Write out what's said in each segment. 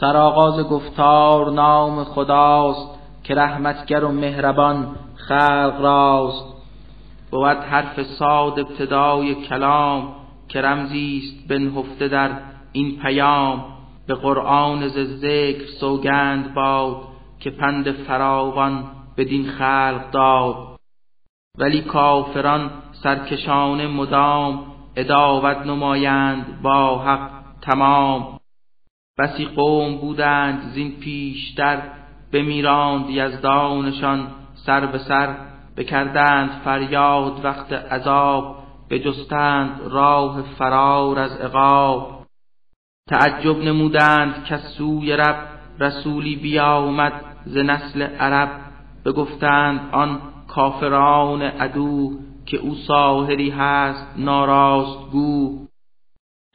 سرآغاز گفتار نام خداست که رحمتگر و مهربان خلق راست. بود حرف صاد ابتدای کلام که رمزی است بنهفته در این پیام. به قرآن ز ذکر سوگند باد که پند فراوان بدین خلق داد. ولی کافران سرکشان مدام اداوت نمایند با حق تمام. بسی قوم بودند زین پیشتر بمیراند یزدانشان سر به سر بکردند فریاد وقت عذاب بجستند راه فرار از عقاب. تعجب نمودند که سوی رب رسولی بیامد ز نسل عرب. بگفتند آن کافران عدو که او ساهری هست ناراست گو.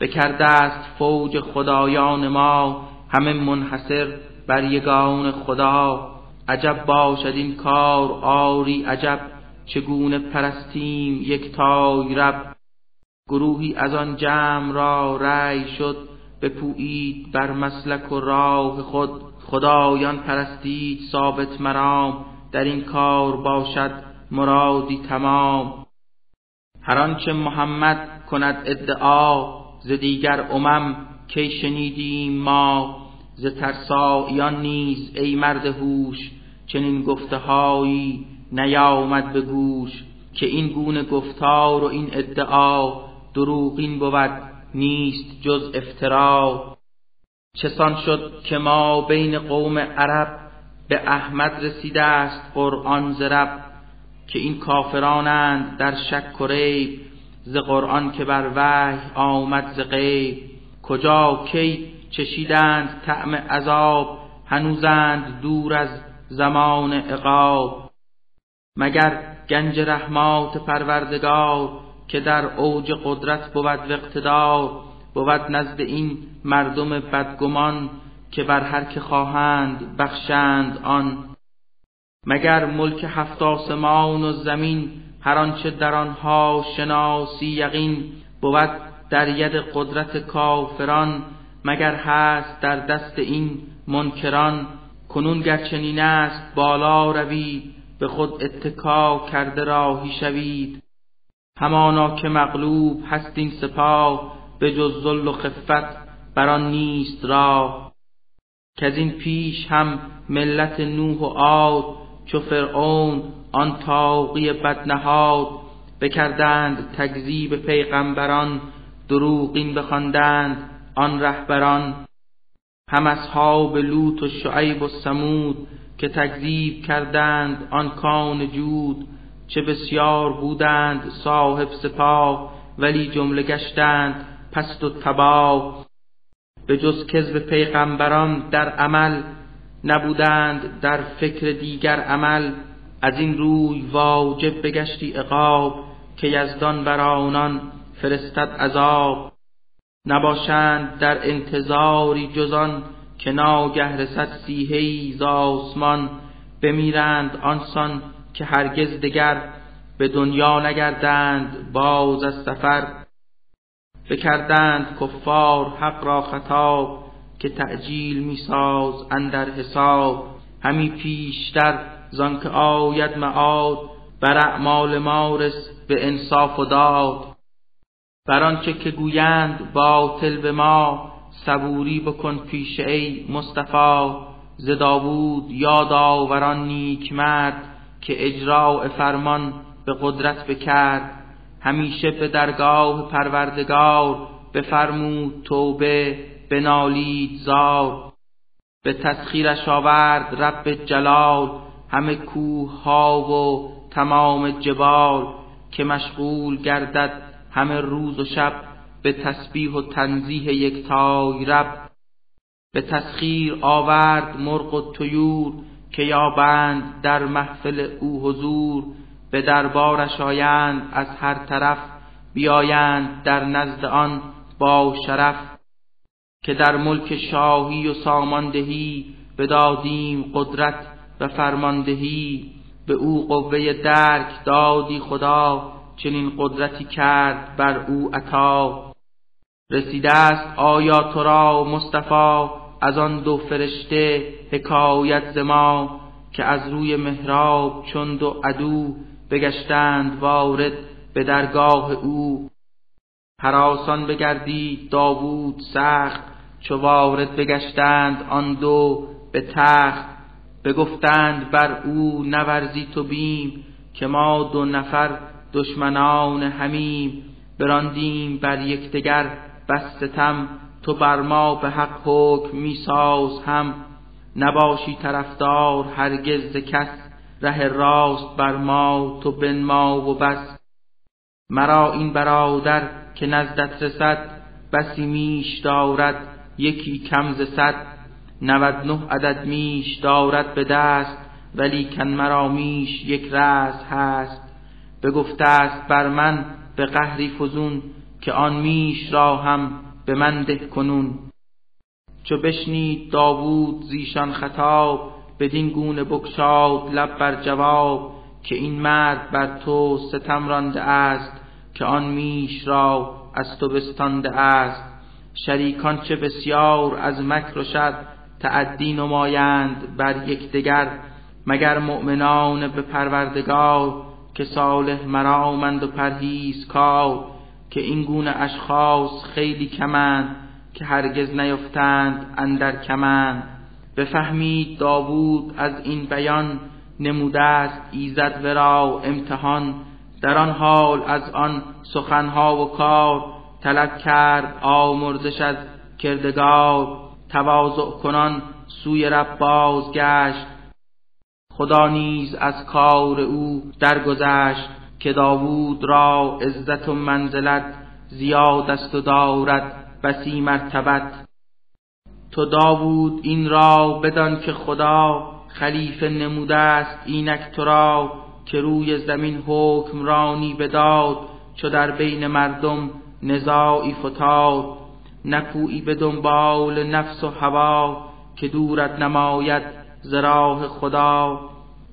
بکرده است فوج خدایان ما همه منحصر بر یگان خدا. عجب باشد این کار آری عجب چگونه پرستیم یک تای رب. گروهی از آن جمع را رأی شد بپویید بر مسلک و راه خود. خدایان پرستید ثابت مرام در این کار باشد مرادی تمام. هر آنچه محمد کند ادعا ز دیگر امم کی شنیدیم ما؟ ز ترسایان نیز ای مرد هوش چنین گفتههایی نیامد به گوش که این گونه گفتار و این ادعا دروغین بود نیست جز افترا. چسان شد که ما بین قوم عرب به احمد رسیده است قرآن زرب که این کافرانند در شک و ریب ز قرآن که بر وحی آمد ز غیب. کجا کی چشیدند طعم عذاب هنوزند دور از زمان عقاب. مگر گنج رحمات پروردگار که در اوج قدرت بود و اقتدار بود نزد این مردم بدگمان که بر هر که خواهند بخشند آن. مگر ملک هفت آسمان و زمین هر آنچه در آنها شناسی یقین بود در ید قدرت کافران مگر هست در دست این منکران. کنون گرچنین است بالا روید به خود اتکا کرده راهی شوید. همانا که مغلوب هست این سپاه به جز ذل و خفت بر آن نیست راه. که از این پیش هم ملت نوح و عاد چو فرعون آن تاقی بدنهاد بکردند تکذیب پیغمبران دروغین بخواندند آن رهبران. هم اصحاب لوط و شعیب و سمود که تکذیب کردند آن کان جود چه بسیار بودند صاحب سپاه ولی جمله گشتند پست و تباه. به جز کذب پیغمبران در عمل نبودند در فکر دیگر عمل از این روی واجب بگشتی عقاب که یزدان بر آنان فرستد عذاب. نباشند در انتظاری جزان که ناگه رسد سیهی ز آسمان. بمیرند آنسان که هرگز دگر به دنیا نگردند باز از سفر. بکردند کفار حق را خطاب که تعجیل میساز اندر حساب. همی پیشتر زانکه آید معاد بر اعمال مارس به انصاف و داد. بر آنچه که گویند باطل به ما صبوری بکن پیش ای مصطفی. ز داوود یاد آوران نیک مرد که اجراع فرمان به قدرت بکرد. همیشه به درگاه پروردگار بفرمود توبه بنالید زار به تسخیرش آورد رب جلال همه کوه ها و تمام جبال که مشغول گردد همه روز و شب به تسبیح و تنزیه یک تای رب. به تسخیر آورد مرغ و طیور که یابند در محفل او حضور. به دربارش آیند از هر طرف بیایند در نزد آن با شرف. که در ملک شاهی و ساماندهی بدادیم قدرت و فرماندهی به او قوه درک دادی خدا چنین قدرتی کرد بر او عطا. رسیده است آیا تو را مصطفی از آن دو فرشته حکایت ز که از روی محراب چون دو عدو بگشتند وارد به درگاه او. هراسان بگردید داوود سخت چو وارد بگشتند آن دو به تخت. بگفتند بر او نورزی تو بیم که ما دو نفر دشمنان همیم براندیم بر یکدیگر بس ستم تو بر ما به حق حکم میساز هم. نباشی طرفدار هرگز کس ره راست بر ما تو بن ما و بس. مرا این برادر که نزدت رسد بسی میش دارد یکی کم ز صد. نود نه عدد میش دارد به دست ولی کن مرا میش یک رأس هست. بگفته است بر من به قهری فزون که آن میش را هم به من ده کنون. چو بشنید داوود زیشان خطاب بدین گونه بکشاد لب بر جواب که این مرد بر تو ستم رانده است که آن میش را از تو بستانده است. شریکان چه بسیار از مکر و شر تعدی نمایند بر یکدیگر مگر مؤمنان به پروردگار که صالح مرامند و پرهیز کار که این گونه اشخاص خیلی کمند که هرگز نیفتند اندر کمند. بفهمید داوود از این بیان نموده است ایزد ورا امتحان. در آن حال از آن سخنها و کار طلب کرد آمرزش از کردگار. تواضع کنان سوی رب بازگشت. خدا نیز از کار او درگذشت که داوود را عزت و منزلت زیاد است و دارد بسی مرتبت. تو داوود این را بدان که خدا خلیفه نموده است اینک تو را که روی زمین حکمرانی بداد چو در بین مردم نزاعی فتاد. نکویی به دنبال نفس و هوا که دورت نماید ز راه خدا.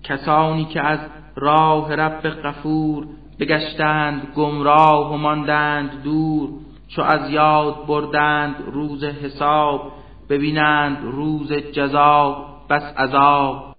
کسانی که از راه رب غفور بگشتند گمراه و ماندند دور چو از یاد بردند روز حساب ببینند روز جزا بس عذاب.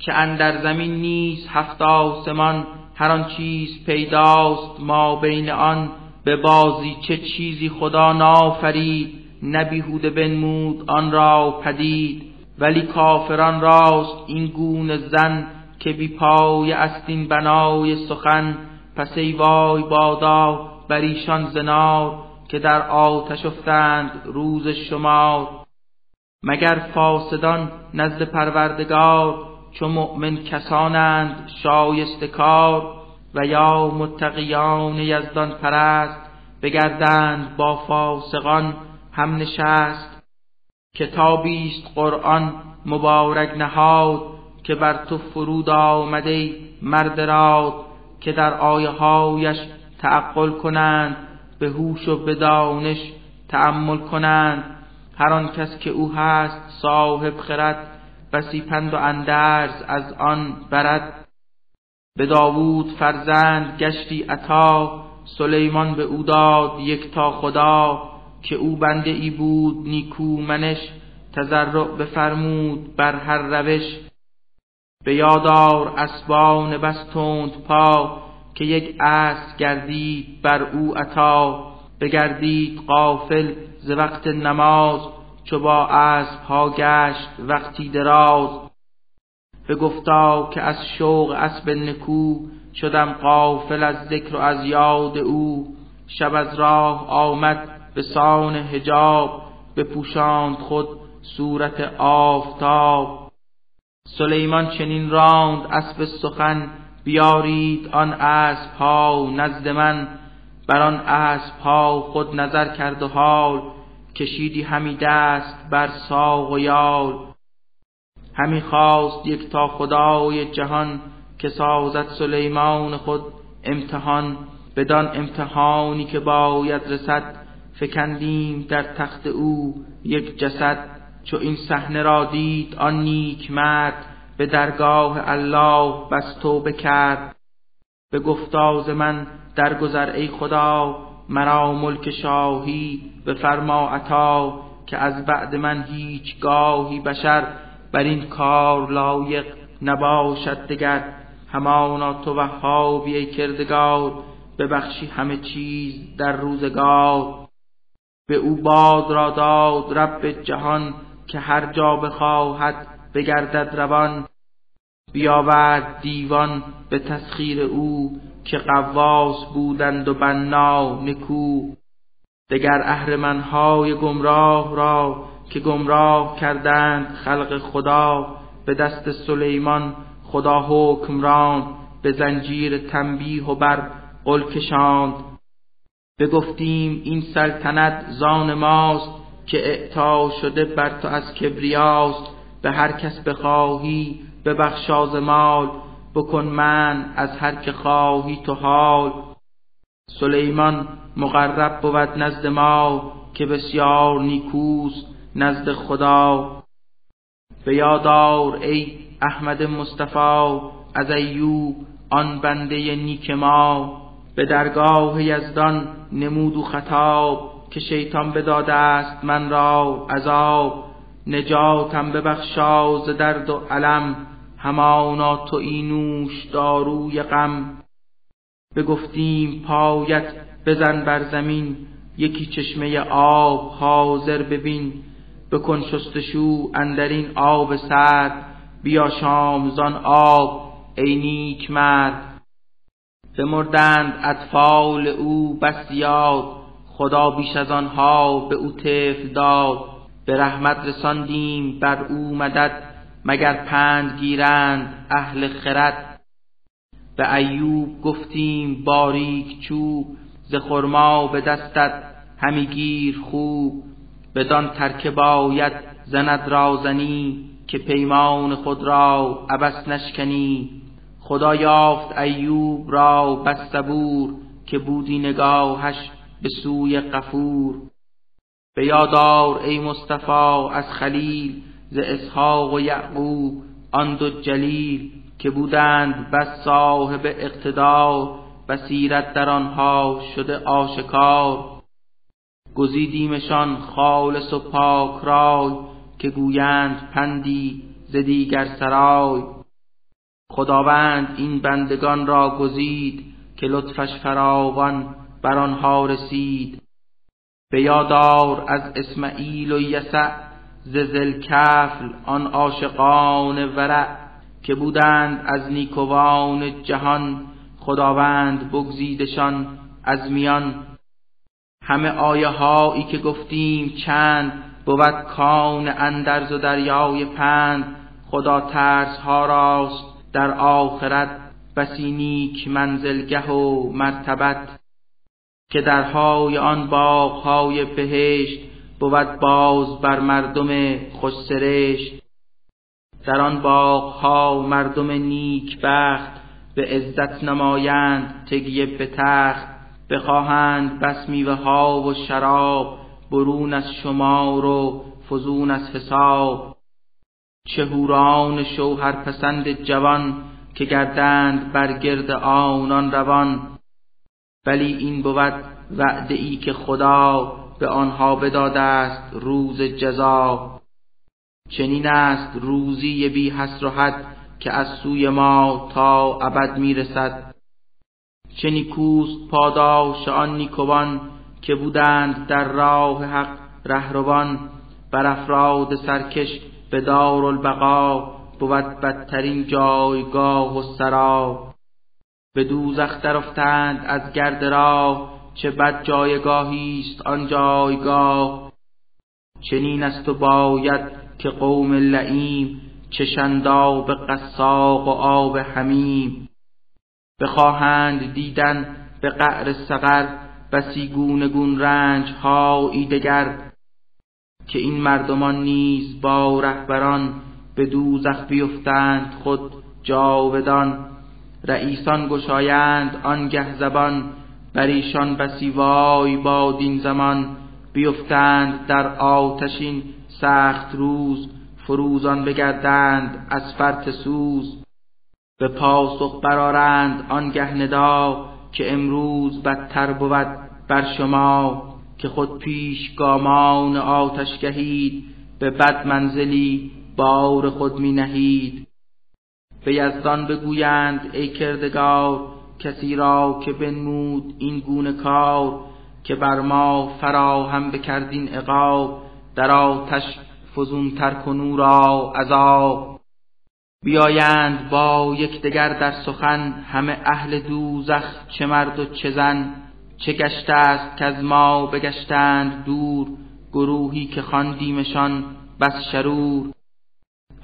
که اندر زمین نیست هفت آسمان هر آن چیز پیداست ما بین آن. به بازی چه چیزی خدا نافرید نبیهوده بنمود آن را پدید. ولی کافران راست این گونه زن که بی پای استین بنای سخن. پس ای وای بادا بر ایشان زنار که در آتش افتند روز شمار. مگر فاسدان نزد پروردگار چو مؤمن کسانند شایسته کار؟ و یا متقیان یزدان پرست بگردند با فاسقان هم نشست. کتابیست قرآن مبارک نهاد که بر تو فرود آمده مرد راد که در آیه هایش تعقل کنند به هوش و به دانش تأمل کنند. هر آن کس که او هست صاحب خرد بسی پند و اندرز از آن برد. به داوود فرزند گشتی عطا سلیمان به او داد یک تا خدا که او بنده ای بود نیکو منش تزرع بفرمود بر هر روش. به یادار اسبان بس تند پا که یک اسب گردید بر او عطا. بگردید قافل ز وقت نماز چو با اسب ها گشت وقتی دراز. گفتا که از شوق اسب نکو شدم قافل از ذکر و از یاد او. شب از راه آمد به سان حجاب بپوشاند خود صورت آفتاب. سلیمان چنین راند اسب سخن بیارید آن اسب ها نزد من. بر آن اسب ها خود نظر کرد و حال کشیدی همی دست بر ساق و یال. همی خواست یک تا خدای جهان که سازد سلیمان خود امتحان بدان امتحانی که باید رسد فکندیم در تخت او یک جسد. چو این صحنه را دید آن نیک مرد به درگاه الله بس توبه کرد. به گفتاز من درگذر ای خدا مرا ملک شاهی به فرما عطا که از بعد من هیچ گاهی بشر بر این کار لایق نباشد دگر. همانا تو وهابی کردگار ببخشی همه چیز در روزگار. به او باد را داد رب جهان که هر جا بخواهد بگردد روان. بیاورد دیوان به تسخیر او که قواس بودند و بنا نکو. دگر اهرمنهای گمراه را که گمراه کردند خلق خدا به دست سلیمان خدا حکمران به زنجیر تنبیه و بر قل کشاند. بگفتیم این سلطنت زان ماست که اعطا شده بر تو از کبریاست. به هر کس بخواهی ببخشاز مال بکن من از هر که خواهی تو حال. سلیمان مقرب بود نزد ما که بسیار نیکوست. نزد خدا. به یادار ای احمد مصطفی از ایوب آن بنده نیک ما. به درگاه یزدان نمود و خطاب که شیطان بداده است من را عذاب. نجاتم ببخشا ز درد و علم همانا تو اینوش داروی غم. بگفتیم پایت بزن بر زمین یکی چشمه آب حاضر ببین. بکن شستشو اندرین آب سرد بیا شامزان آب ای نیک مرد. بمردند اطفال او بس یاد خدا بیش از آنها به او طفل داد. به رحمت رساندیم بر او مدد مگر پند گیرند اهل خرد. به ایوب گفتیم باریک چوب ز خرما به دستت همی گیر خوب بدان ترک باید زند رازنی که پیمان خود را عبس نشکنی. خدا یافت ایوب را بس صبور که بودی نگاهش به سوی قفور به یادار ای مصطفی از خلیل ز اسحاق و یعقوب آن دو جلیل که بودند بس صاحب اقتدار بصیرت در آنها شده آشکار. گزیدیمشان خالص و پاک رای که گویند پندی ز دیگر سرای. خداوند این بندگان را گزید که لطفش فراوان بر آنها رسید. به یادار از اسماعیل و یسع ز کفل آن عاشقان ورع که بودند از نیکوان جهان. خداوند بگزیدشان از میان همه آیه هایی که گفتیم چند بود کان اندرز و دریای پند. خدا ترس ها راست در آخرت بسی نیک منزلگه و مرتبت. که درهای آن باغهای بهشت بود باز بر مردم خوش در آن باغها مردم نیک بخت به عزت نمایند تگیه به تخت. بخواهند بس میوه ها و شراب برون از شمار و فزون از حساب. چهوران شوهر پسند جوان که گردند بر گرد آنان روان. ولی این بود وعده ای که خدا به آنها بداده است روز جزا. چنین است روزی بی حسر و حد که از سوی ما تا ابد می‌رسد. چه نیکوست پاداش آن نیکوان که بودند در راه حق رهروان بر افراد سرکش به دار البقا بود بدترین جایگاه و سرا. به دوزخ در افتند از گرد راه چه بد جایگاهی است آن جایگاه. چنین است و باید که قوم لعیم چشند آب قساق و آب حمیم. بخواهند دیدن به قعر سقر بسی گونه گون رنج هایی دگر که این مردمان نیز با رهبران به دوزخ بیفتند خود جاودان. رئیسان گشایند آنگه زبان بر ایشان بسی وای با دین زمان. بیفتند در آتشین سخت روز فروزان بگردند از فرت سوز. به پاسخ برارند آنگه ندا که امروز بدتر بود بر شما که خود پیش گامان آتش گهید به بد منزلی بار خود می نهید. به یزدان بگویند ای کردگار کسی را که بنمود این گونه کار که بر ما فراهم بکردین عقاب در آتش فزون تر کنو را عذاب. بیایند با یکدیگر در سخن همه اهل دوزخ چه مرد و چه زن چه گشته است که از ما بگشتند دور گروهی که خواندیمشان بس شرور.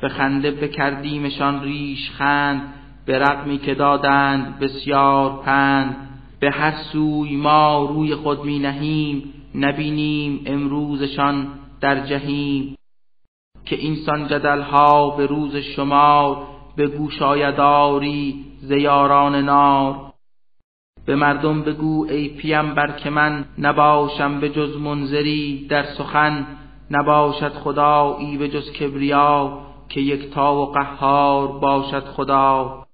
به خنده بکردیمشان ریش خند به رقمی که دادند بسیار پند. به هر سوی ما روی خود می نهیم نبینیم امروزشان در جهیم. که اینسان جدلها به روز شمار به گوش آیداری زیاران نار. به مردم بگو ای پیامبر که من نباشم به جز منظری در سخن نباشد خدایی به جز کبریا که یکتا و قهار باشد خدا.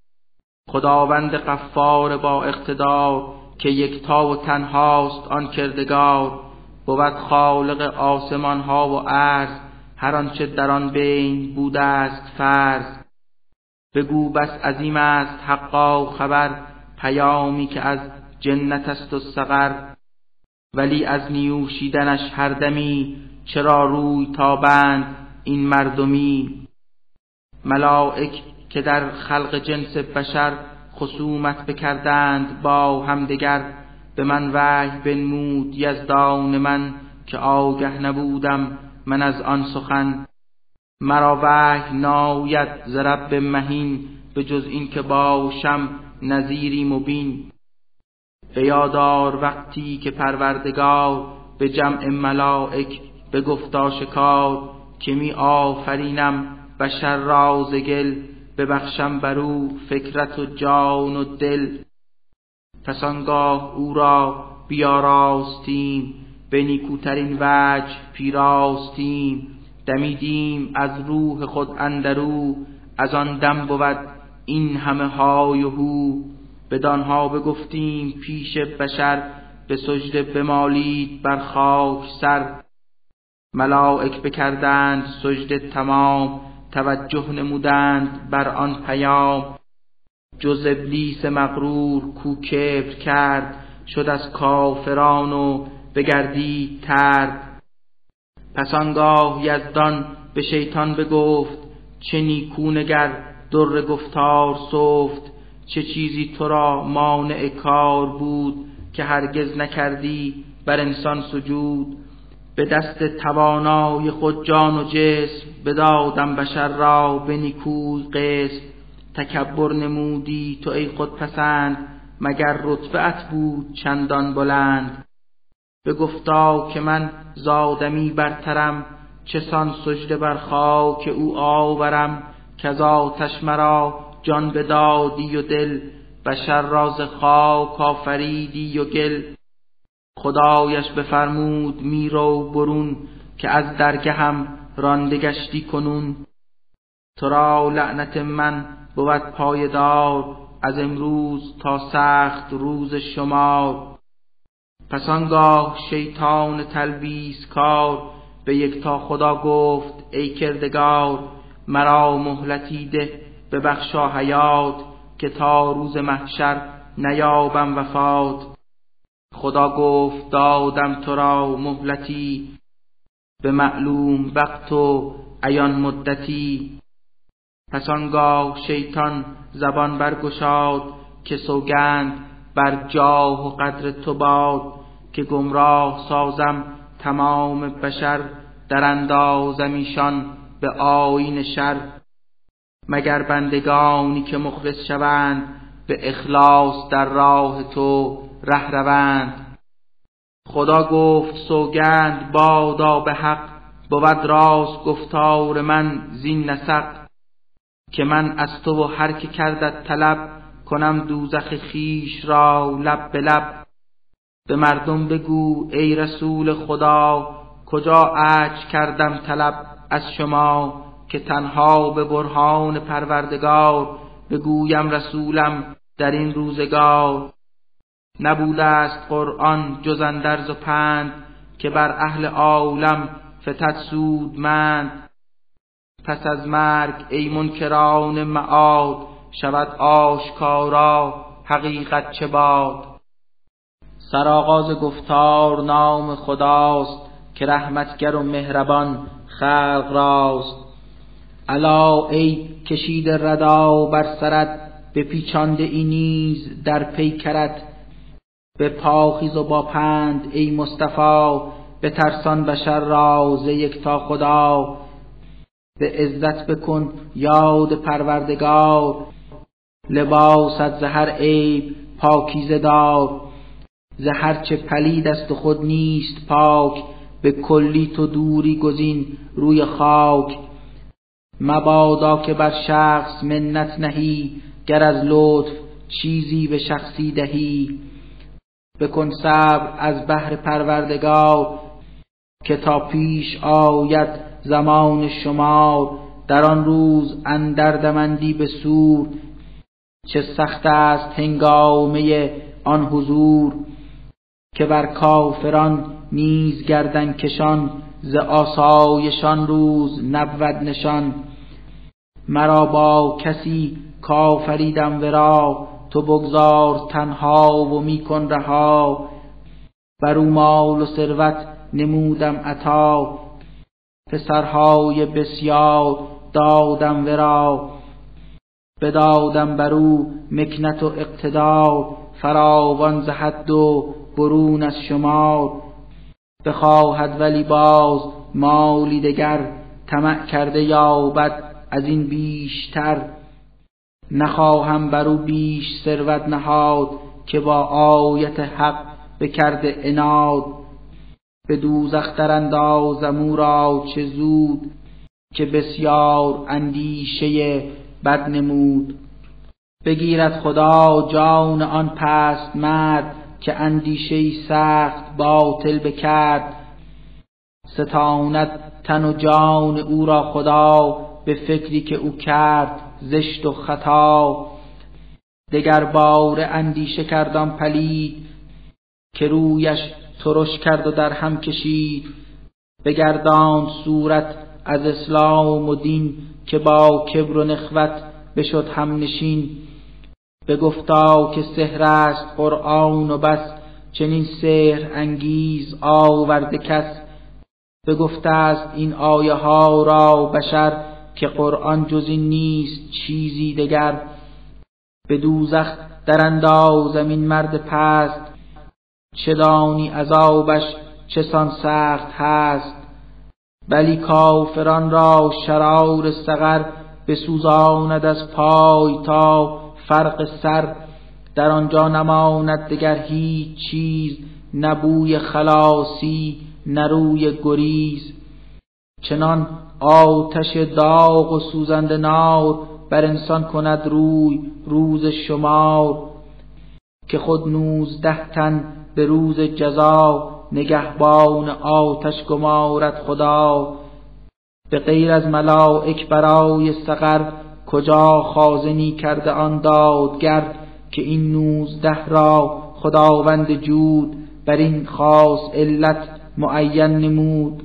خداوند قفار با اقتدار که یکتا و تنهاست آن کردگار. بود خالق آسمان ها و عرض هر آنچه در آن بین بوده است فرض. بگو بس عظیم است حقا و خبر پیامی که از جنت است و سقر ولی از نیوشیدنش هر دمی چرا روی تابند این مردمی؟ ملائک که در خلق جنس بشر خصومت بکردند با همدگر به من وحی بنمود یزدان من که آگه نبودم من از آن سخن. مرا وحی ناید ز رب مهین به جز این که باشم نظیری مبین. به یادار وقتی که پروردگار به جمع ملائک به گفتا شکار که می آفرینم بشر را ز گل ببخشم بر او فکرت و جان و دل. پس آنگاه او را بیاراستیم به نیکوترین وجه پیراستیم دمیدیم از روح خود اندرو از آن دم بود این همه های و هو. بدانها بگفتیم پیش بشر به سجده بمالید بر خاک سر. ملائک بکردند سجده تمام توجه نمودند بر آن پیام. جز ابلیس مغرور کو کبر کرد شد از کافران و بگردید ترد. پس آنگاه یزدان به شیطان بگفت چه نیکو نگر در گفتار صفت چه چیزی تو را مانع کار بود که هرگز نکردی بر انسان سجود. به دست توانای خود جان و جسم بدادم بشر را به نیکوی قسم. تکبر نمودی تو ای خود پسند مگر رتبت بود چندان بلند؟ به گفتا که من زادمی برترم چسان سجده بر خاک او آورم. که آتش مرا جان بدادی و دل بشر راز خاک آفریدی و گل. خدایش بفرمود میرو برون که از درگهم رانده گشتی کنون. تو را لعنت من بود پایدار از امروز تا سخت روز شمار. پس آنگاه شیطان تلبیس کار به یک تا خدا گفت ای کردگار مرا مهلتی ده به بخشا حیات که تا روز محشر نیابم وفات. خدا گفت دادم تو را مهلتی به معلوم وقت و عیان مدتی. پس آنگاه شیطان زبان برگشاد که سوگند بر جاه و قدر تو باد. که گمراه سازم تمام بشر در اندازم ایشان به آین شر. مگر بندگانی که مخلص شوند به اخلاص در راه تو ره روند؟ خدا گفت سوگند بادا به حق بود راست گفتار من زین نسق. که من از تو و هر که کردت طلب کنم دوزخ خیش را لب به لب. به مردم بگو ای رسول خدا کجا عج کردم طلب از شما که تنها به برهان پروردگار بگویم رسولم در این روزگار. نبوده است قرآن جز اندرز و پند که بر اهل عالم فتد سودمند. پس از مرگ ای منکران معاد شود آشکارا حقیقت چه باد؟ سرآغاز گفتار نام خداست که رحمتگر و مهربان خلق راست. الا ای کشید ردا بر سرت به پیچانده ای نیز در پیکرت به پاخیز و با پند ای مصطفی به ترسان بشر را ز یکتا خدا. به عزت بکن یاد پروردگار لباست زهر عیب پاکیزه دار. زهر چه پلید است و خود نیست پاک به کلی تو دوری گزین روی خاک. مبادا که بر شخص منت نهی گر از لطف چیزی به شخصی دهی. بکن صبر از بهر پروردگار که تا پیش آید زمان شمار. در آن روز اندر دمندی به سور چه سخت است هنگامه آن حضور. که بر کافران نیز گردن کشان ز آسایشان روز نبود نشان. مرا با کسی کافریدم ورا تو بگذار تنها و میکن رها. بر او مال و ثروت نمودم عطا. پسرهای بسیار دادم ورا. بدادم بر او مکنت و اقتدار فراوان ز حد و برون از شمار بخواهد ولی باز مالی دگر طمع کرده یابد از این بیشتر. نخواهم بر او بیش ثروت نهاد که با آیت حق بکرده اناد به دوزخ در اندازم او را چه زود که بسیار اندیشه بد نمود بگیرد خدا جان آن پست مرد که اندیشه سخت باطل بکرد. ستاند تن و جان او را خدا به فکری که او کرد زشت و خطا. دگر بار اندیشه کردم پلید که رویش ترش کرد و در هم کشید. بگرداند صورت از اسلام و دین که با کبر و نخوت بشد هم نشین بگفتا که سحر است قرآن و بس چنین سحر انگیز آورده کس. بگفته است این آیه ها را بشر که قرآن جز این نیست چیزی دگر. به دوزخ در اندازم این مرد پست چه دانی عذابش چه سان سخت هست. بلی کافران را شرار سقر بسوزاند از پای تا فرق سر در آنجا نماند دگر هیچ چیز نبوی خلاصی نروی گریز. چنان آتش داغ و سوزنده نار بر انسان کند روی روز شمار. که خود نوزده تن به روز جزا نگهبان آتش گمارد خدا. به غیر از ملائک برای سقر کجا خازنی کرده آن دادگر که این نوزده را خداوند جود بر این خاص علت معین نمود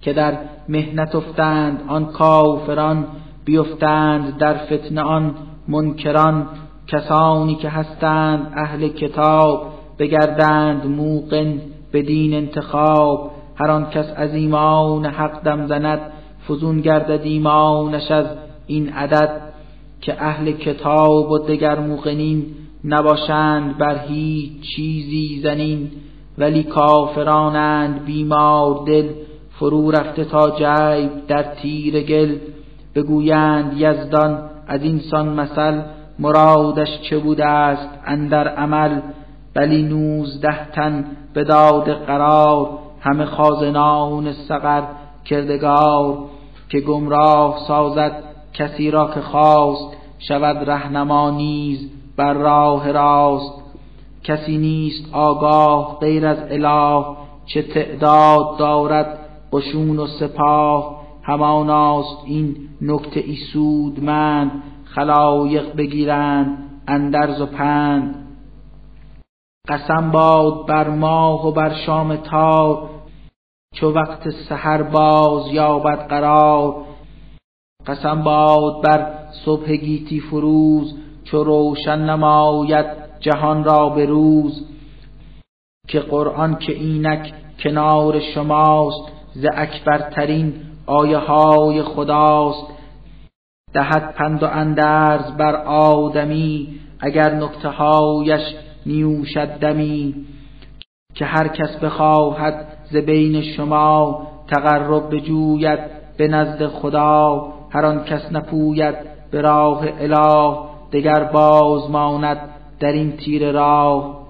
که در مهنت افتند آن کافران بیفتند در فتنه آن منکران کسانی که هستند اهل کتاب بگردند موقن بدین انتخاب هر آن کس از ایمان حق دم زند فزون گردد ایمانش از این عدد که اهل کتاب و دگر موقنین نباشند بر هیچ چیزی زنین ولی کافرانند بیمار دل فرو رفته تا جیب در تیر گل. بگویند یزدان از اینسان مثل مرادش چه بوده است اندر عمل؟ بلی نوزده تن به داد قرار همه خازنان سقر کردگار که گمراه سازد کسی را که خواست شود رهنما نیز بر راه راست. کسی نیست آگاه غیر از اله چه تعداد دارد قشون و سپاه. هماناست این نکته ای سودمند خلایق بگیرند اندرز و پند. قسم باد بر ماه و بر شام تار چو وقت سحر باز یابد قرار. قسم باد بر صبح گیتی فروز چو روشن نماید جهان را به روز. که قرآن که اینک کنار شماست ز اکبرترین آیه های خداست. دهد پند و اندرز بر آدمی اگر نکته هایش نیوشد دمی. که هر کس بخواهد ز بین شما تقرب بجوید به نزد خدا. هر آن کس نپوید به راه اله دگر باز ماند در این تیر راه.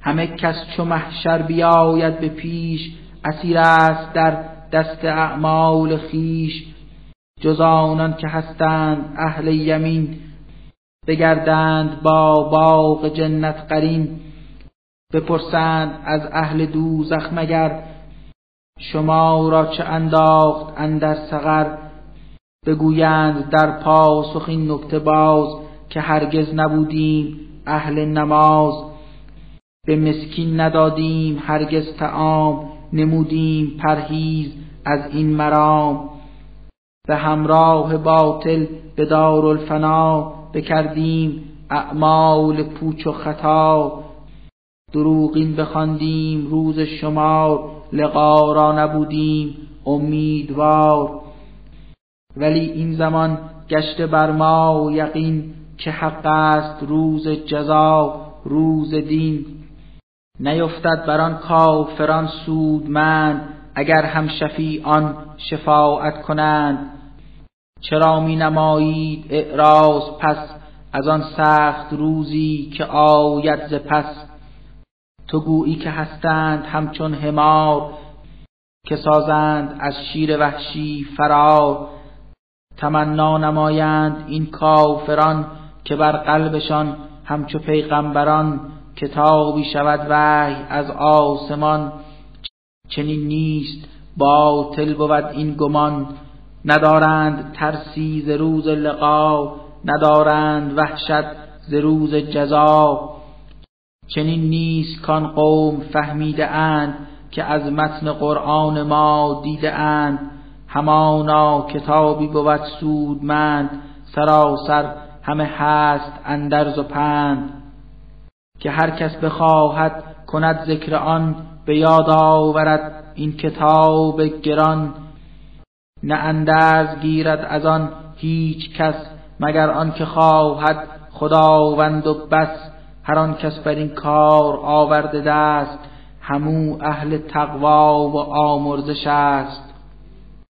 همه کس چو محشر بیاید به پیش اسیر است در دست اعمال خیش جز آنان که هستند اهل یمین بگردند با باغ جنت قرین. بپرسند از اهل دوزخ مگر؟ شما را چه انداخت اندر سقر بگویند در پاسخ این نکته باز که هرگز نبودیم اهل نماز. به مسکین ندادیم هرگز تعام نمودیم پرهیز از این مرام. به همراه باطل به دارالفنا بکردیم اعمال پوچ و خطا. دروغین بخواندیم روز شمار لقا را نبودیم امیدوار. ولی این زمان گشته بر ما یقین که حق است روز جزا روز دین. نیفتد بر آن کافران سودمند اگر هم شفیعان شفاعت کنند. چرا می نمایید اعراض پس از آن سخت روزی که آید ز پس؟ تو گویی که هستند همچون همار که سازند از شیر وحشی فرار. تمنا نمایند این کافران که بر قلبشان همچو پیغمبران کتابی شود وحی از آسمان. چنین نیست باطل بود این گمان. ندارند ترسی ز روز لقا ندارند وحشت ز روز جزا. چنین نیست کان قوم فهمیده اند که از متن قرآن ما دیده اند. همانا کتابی بود سودمند سراسر همه هست اندرز و پند. که هر کس بخواهد کند ذکر آن به یاد آورد این کتاب گران. نه اندرز گیرد از آن هیچ کس مگر آن که خواهد خداوند و بس. هر آن کس بر این کار آورده دست همو اهل تقوا و آمرزش است.